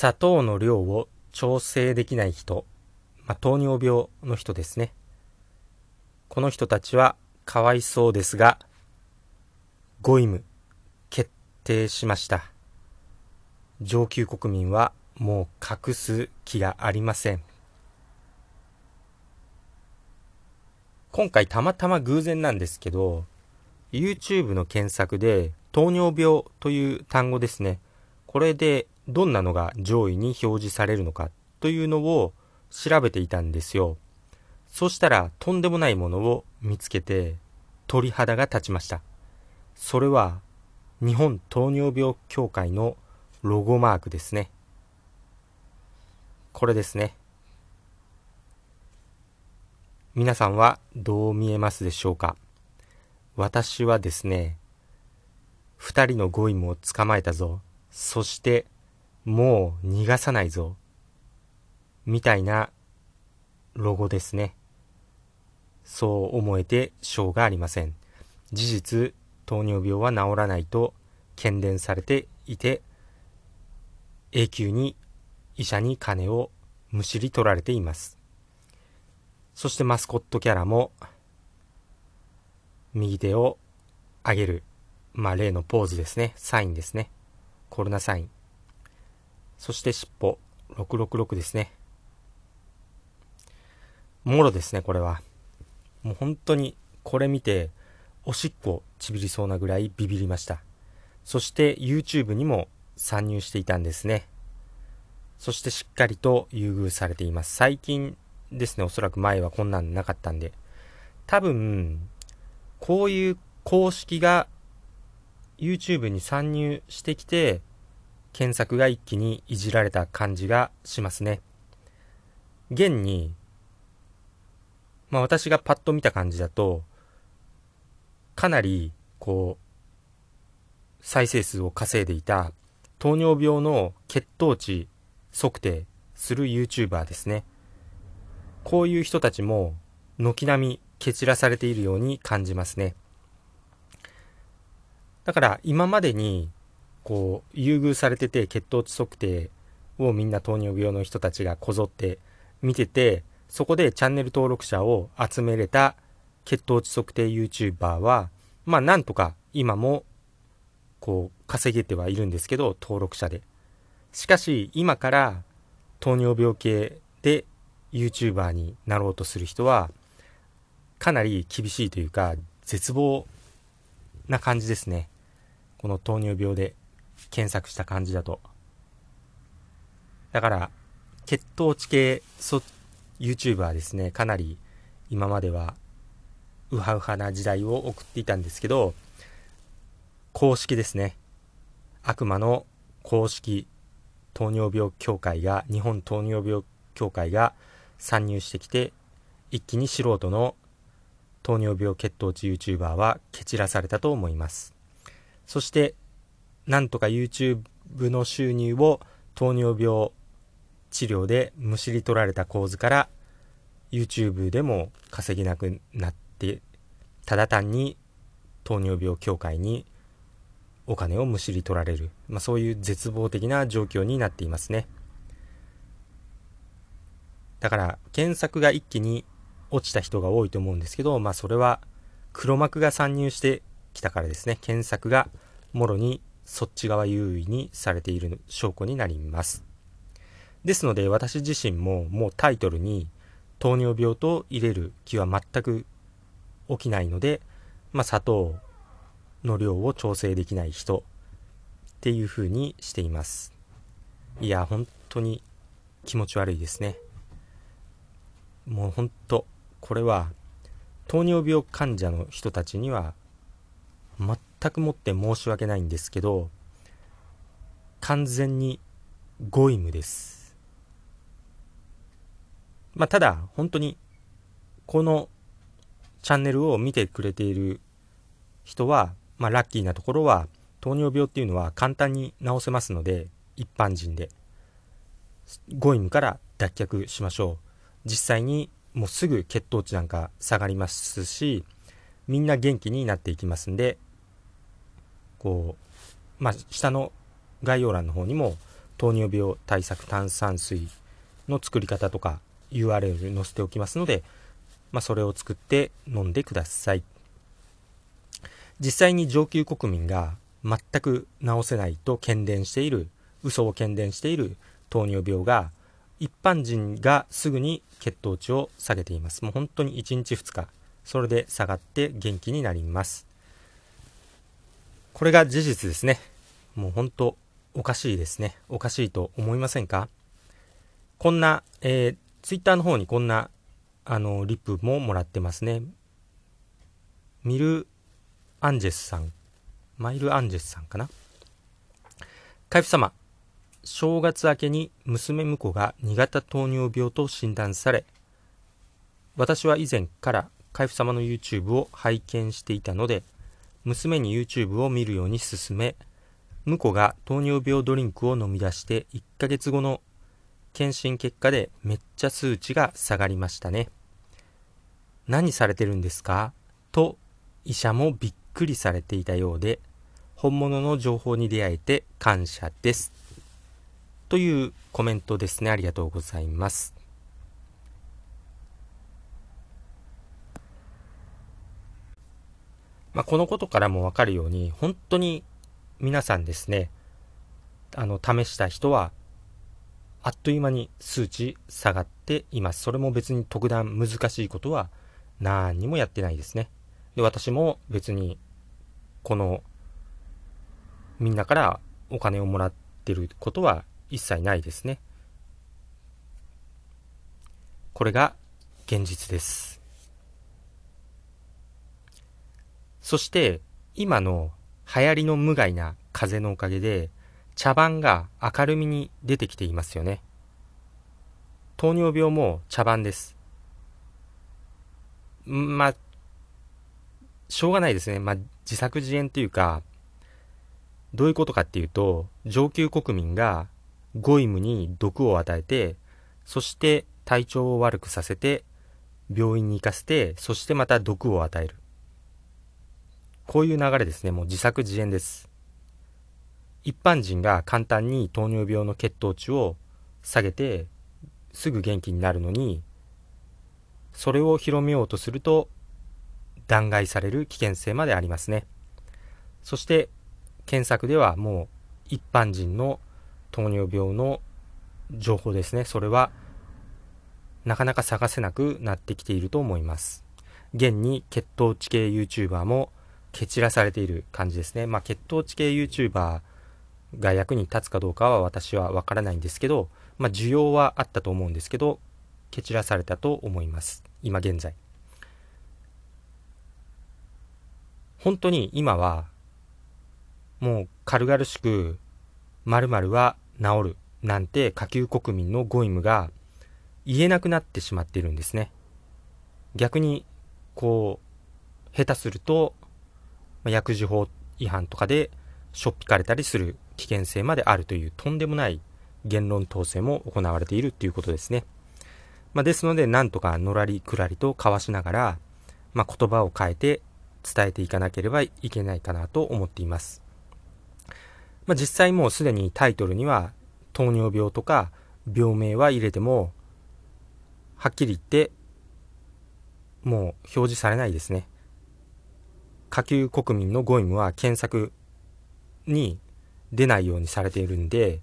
砂糖の量を調整できない人、まあ、糖尿病の人ですね。この人たちはかわいそうですが、ゴイム決定しました。上級国民はもう隠す気がありません。今回たまたま偶然なんですけど、YouTube の検索で糖尿病という単語ですね。これでどんなのが上位に表示されるのかというのを調べていたんですよ。そしたらとんでもないものを見つけて鳥肌が立ちました。それは日本糖尿病協会のロゴマークですね。これですね。皆さんはどう見えますでしょうか？私はですね、二人のゴイムを捕まえたぞ。そして、もう逃がさないぞ。みたいなロゴですね。そう思えてしょうがありません。事実、糖尿病は治らないと懸念されていて、永久に医者に金をむしり取られています。そしてマスコットキャラも、右手を上げる、まあ例のポーズですね。サインですね。コロナサイン。そして尻尾、666ですね。もろですね、これは。もう本当に、これ見て、おしっこちびりそうなぐらいビビりました。そして YouTube にも参入していたんですね。そしてしっかりと優遇されています。最近ですね、おそらく前はこんなんなかったんで、多分、こういう公式が YouTube に参入してきて、検索が一気にいじられた感じがしますね。現に、まあ私がパッと見た感じだと、かなり、こう、再生数を稼いでいた糖尿病の血糖値測定する YouTuber ですね。こういう人たちも軒並み蹴散らされているように感じますね。だから今までにこう優遇されてて血糖値測定をみんな糖尿病の人たちがこぞって見ててそこでチャンネル登録者を集めれた血糖値測定 YouTuber はまあなんとか今もこう稼げてはいるんですけど登録者でしかし今から糖尿病系で YouTuber になろうとする人は、かなり厳しいというか、絶望な感じですね。この糖尿病で検索した感じだと。だから、血糖値系 YouTuber ですね、かなり今まではウハウハな時代を送っていたんですけど、公式ですね。悪魔の公式糖尿病協会が、日本糖尿病協会が参入してきて一気に素人の糖尿病血糖値 YouTuber は蹴散らされたと思いますそしてなんとか YouTube の収入を糖尿病治療でむしり取られた構図から YouTube でも稼げなくなってただ単に糖尿病協会にお金をむしり取られる、まあ、そういう絶望的な状況になっていますね。だから検索が一気に落ちた人が多いと思うんですけど、まあそれは黒幕が参入してきたからですね。検索がもろにそっち側優位にされている証拠になります。ですので私自身ももうタイトルに糖尿病と入れる気は全く起きないので、まあ砂糖の量を調整できない人っていう風にしています。いや、本当に気持ち悪いですね。もうほんと、これは、糖尿病患者の人たちには、全全くもって申し訳ないんですけど、完全にゴイムです。まあ、ただ、本当に、このチャンネルを見てくれている人は、まあ、ラッキーなところは、糖尿病っていうのは簡単に治せますので、一般人で。ゴイムから脱却しましょう。実際にもうすぐ血糖値なんか下がりますしみんな元気になっていきますんでこうまあ下の概要欄の方にも糖尿病対策炭酸水の作り方とか URL 載せておきますので、まあ、それを作って飲んでください。実際に上級国民が全く治せないと懸伝している嘘を懸伝している糖尿病が一般人がすぐに血糖値を下げています。もう本当に1日2日それで下がって元気になります。これが事実ですね。もう本当おかしいですね。おかしいと思いませんか？こんな、えー、ツイッターの方にこんなあのリップももらってますね。ミル・アンジェスさん。マイル・アンジェスさんかな？海部様正月明けに娘婿が2型糖尿病と診断され私は以前から海部様の YouTube を拝見していたので娘に YouTube を見るように勧め婿が糖尿病ドリンクを飲み出して1ヶ月後の検診結果でめっちゃ数値が下がりましたね何されてるんですか？と医者もびっくりされていたようで本物の情報に出会えて感謝ですというコメントですね。ありがとうございます。まあ、このことからもわかるように、本当に皆さんですね、あの、試した人は、あっという間に数値下がっています。それも別に特段難しいことは何にもやってないですね。で、私も別に、この、みんなからお金をもらってることは一切ないですね。これが現実です。そして今の流行りの無害な風のおかげで茶番が明るみに出てきていますよね。糖尿病も茶番です。ま、しょうがないですね。ま、自作自演というか、どういうことかっていうと、上級国民がゴイムに毒を与えて、そして体調を悪くさせて、病院に行かせて、そしてまた毒を与える。こういう流れですね。もう自作自演です。一般人が簡単に糖尿病の血糖値を下げて、すぐ元気になるのに、それを広めようとすると、弾劾される危険性までありますね。そして、検索ではもう一般人の糖尿病の情報ですね。それはなかなか探せなくなってきていると思います。現に血糖値系 YouTuber も蹴散らされている感じですね。まあ、血糖値系 YouTuber が役に立つかどうかは私はわからないんですけど、まあ、需要はあったと思うんですけど、蹴散らされたと思います。今現在。本当に今は、もう軽々しく〇〇は治るなんて下級国民のゴイムが言えなくなってしまっているんですね。逆に、こう、下手すると、薬事法違反とかでしょっぴかれたりする危険性まであるというとんでもない言論統制も行われているということですね。まあ、ですので、なんとかのらりくらりと交わしながら、まあ、言葉を変えて伝えていかなければいけないかなと思っています。まあ、実際もうすでにタイトルには糖尿病とか病名は入れても、はっきり言って、もう表示されないですね。下級国民のゴイムは検索に出ないようにされているんで、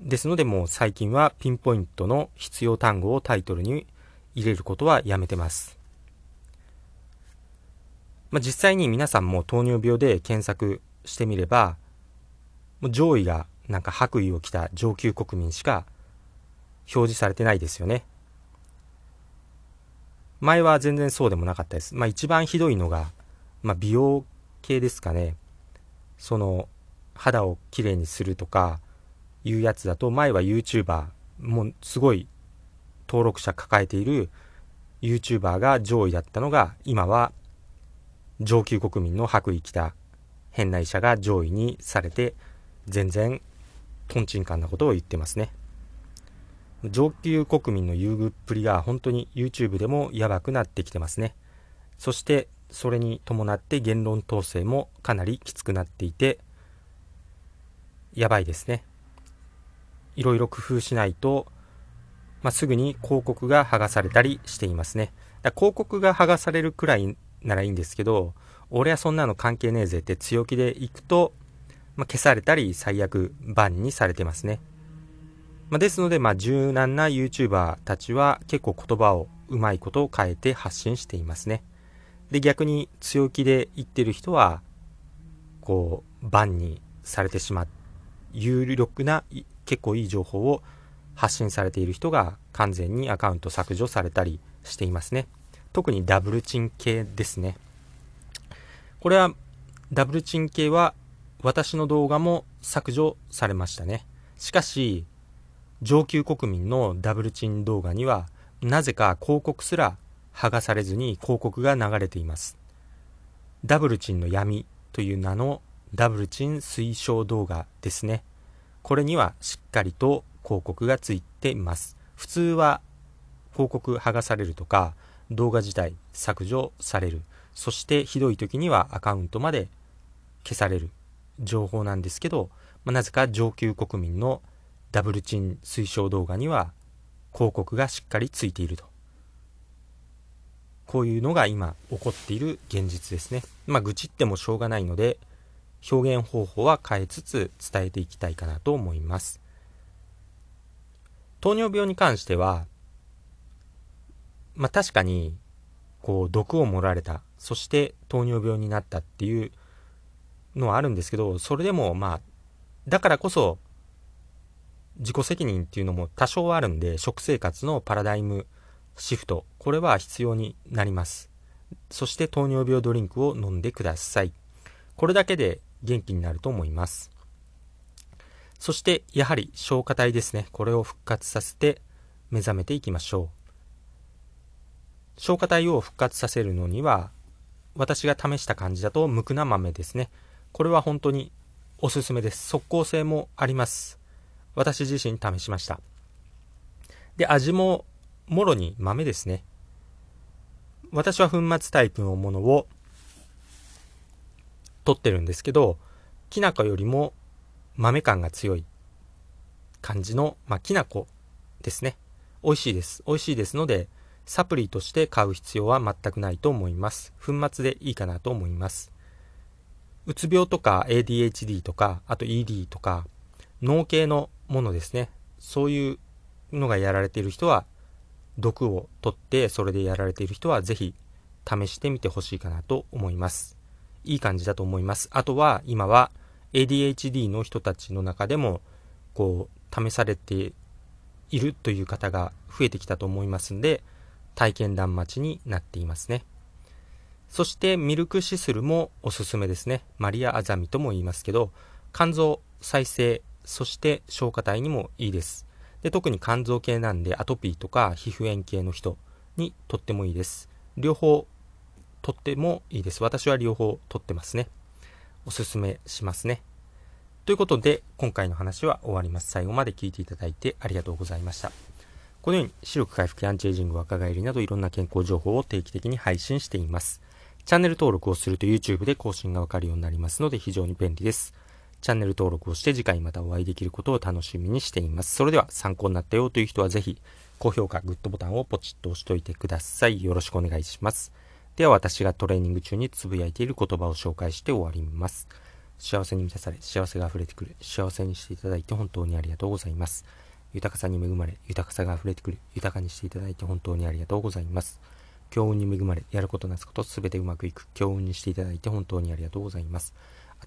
ですのでもう最近はピンポイントの必要単語をタイトルに入れることはやめてます。まあ、実際に皆さんも糖尿病で検索してみれば、もう上位がなんか白衣を着た上級国民しか表示されてないですよね。前は全然そうでもなかったです。まあ一番ひどいのが、まあ美容系ですかね。その肌をきれいにするとかいうやつだと前は YouTuber もうすごい登録者抱えている YouTuber が上位だったのが今は上級国民の白衣着た変な医者が上位にされて全然とんちんかんなことを言ってますね上級国民の優遇っぷりが本当に YouTube でもやばくなってきてますねそしてそれに伴って言論統制もかなりきつくなっていてやばいですねいろいろ工夫しないと、まあ、すぐに広告が剥がされたりしていますね。だ広告が剥がされるくらいならいいんですけど、俺はそんなの関係ねえぜって強気でいくと、まあ、消されたり最悪バンにされてますね。まあ、ですので、まあ、柔軟な YouTuber たちは結構言葉をうまいことを変えて発信していますね。で、逆に強気で言ってる人は、こう、バンにされてしまう、有力な、結構いい情報を発信されている人が完全にアカウント削除されたりしていますね。特にダブルチン系ですね。これは、ダブルチン系は私の動画も削除されましたね。しかし、上級国民のダブルチン動画には、なぜか広告すら剥がされずに広告が流れています。ダブルチンの闇という名のダブルチン推奨動画ですね。これにはしっかりと広告がついています。普通は広告剥がされるとか動画自体削除される。そしてひどい時にはアカウントまで消される情報なんですけど、まあ、なぜか上級国民のダブルチン推奨動画には広告がしっかりついていると。こういうのが今起こっている現実ですね。まあ、愚痴ってもしょうがないので、表現方法は変えつつ伝えていきたいかなと思います。糖尿病に関しては、まあ、確かに、こう、毒を盛られた、そして糖尿病になったっていうのはあるんですけど、それでもまあ、だからこそ、自己責任っていうのも多少あるんで、食生活のパラダイムシフト、これは必要になります。そして糖尿病ドリンクを飲んでください。これだけで元気になると思います。そしてやはり消化体ですね。これを復活させて目覚めていきましょう。消化体を復活させるのには私が試した感じだと無垢な豆ですね。これは本当におすすめです。速効性もあります。私自身試しました。で、味ももろに豆ですね。私は粉末タイプのものを取ってるんですけど、きな粉よりも豆感が強い感じの、まあ、きな粉ですね。美味しいです。美味しいですので、サプリとして買う必要は全くないと思います。粉末でいいかなと思います。うつ病とか ADHD とか、あと ED とか、脳系のものですね。そういうのがやられている人は毒を取ってそれでやられている人はぜひ試してみてほしいかなと思います。いい感じだと思います。あとは今は ADHD の人たちの中でもこう試されているという方が増えてきたと思いますんで体験談待ちになっていますね。そしてミルクシスルもおすすめですね。マリアアザミとも言いますけど肝臓再生そして消化体にもいいです。で特に肝臓系なんでアトピーとか皮膚炎系の人にとってもいいです。両方とってもいいです。私は両方とってますね。おすすめしますね。ということで、今回の話は終わります。最後まで聞いていただいてありがとうございました。このように視力回復やアンチエイジング若返りなどいろんな健康情報を定期的に配信しています。チャンネル登録をすると YouTube で更新がわかるようになりますので非常に便利です。チャンネル登録をして次回またお会いできることを楽しみにしています。それでは参考になったよという人はぜひ高評価、グッドボタンをポチッと押しておいてください。よろしくお願いします。では私がトレーニング中につぶやいている言葉を紹介して終わります。幸せに満たされ、幸せが溢れてくる、幸せにしていただいて本当にありがとうございます。豊かさに恵まれ、豊かさが溢れてくる、豊かにしていただいて本当にありがとうございます。強運に恵まれ、やることなすことすべてうまくいく、強運にしていただいて本当にありがとうございます。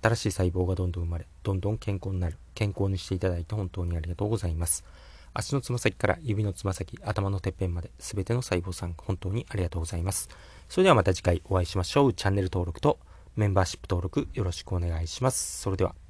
新しい細胞がどんどん生まれ、どんどん健康になる。健康にしていただいて本当にありがとうございます。足のつま先から指のつま先、頭のてっぺんまで、すべての細胞さん、本当にありがとうございます。それではまた次回お会いしましょう。チャンネル登録とメンバーシップ登録よろしくお願いします。それでは。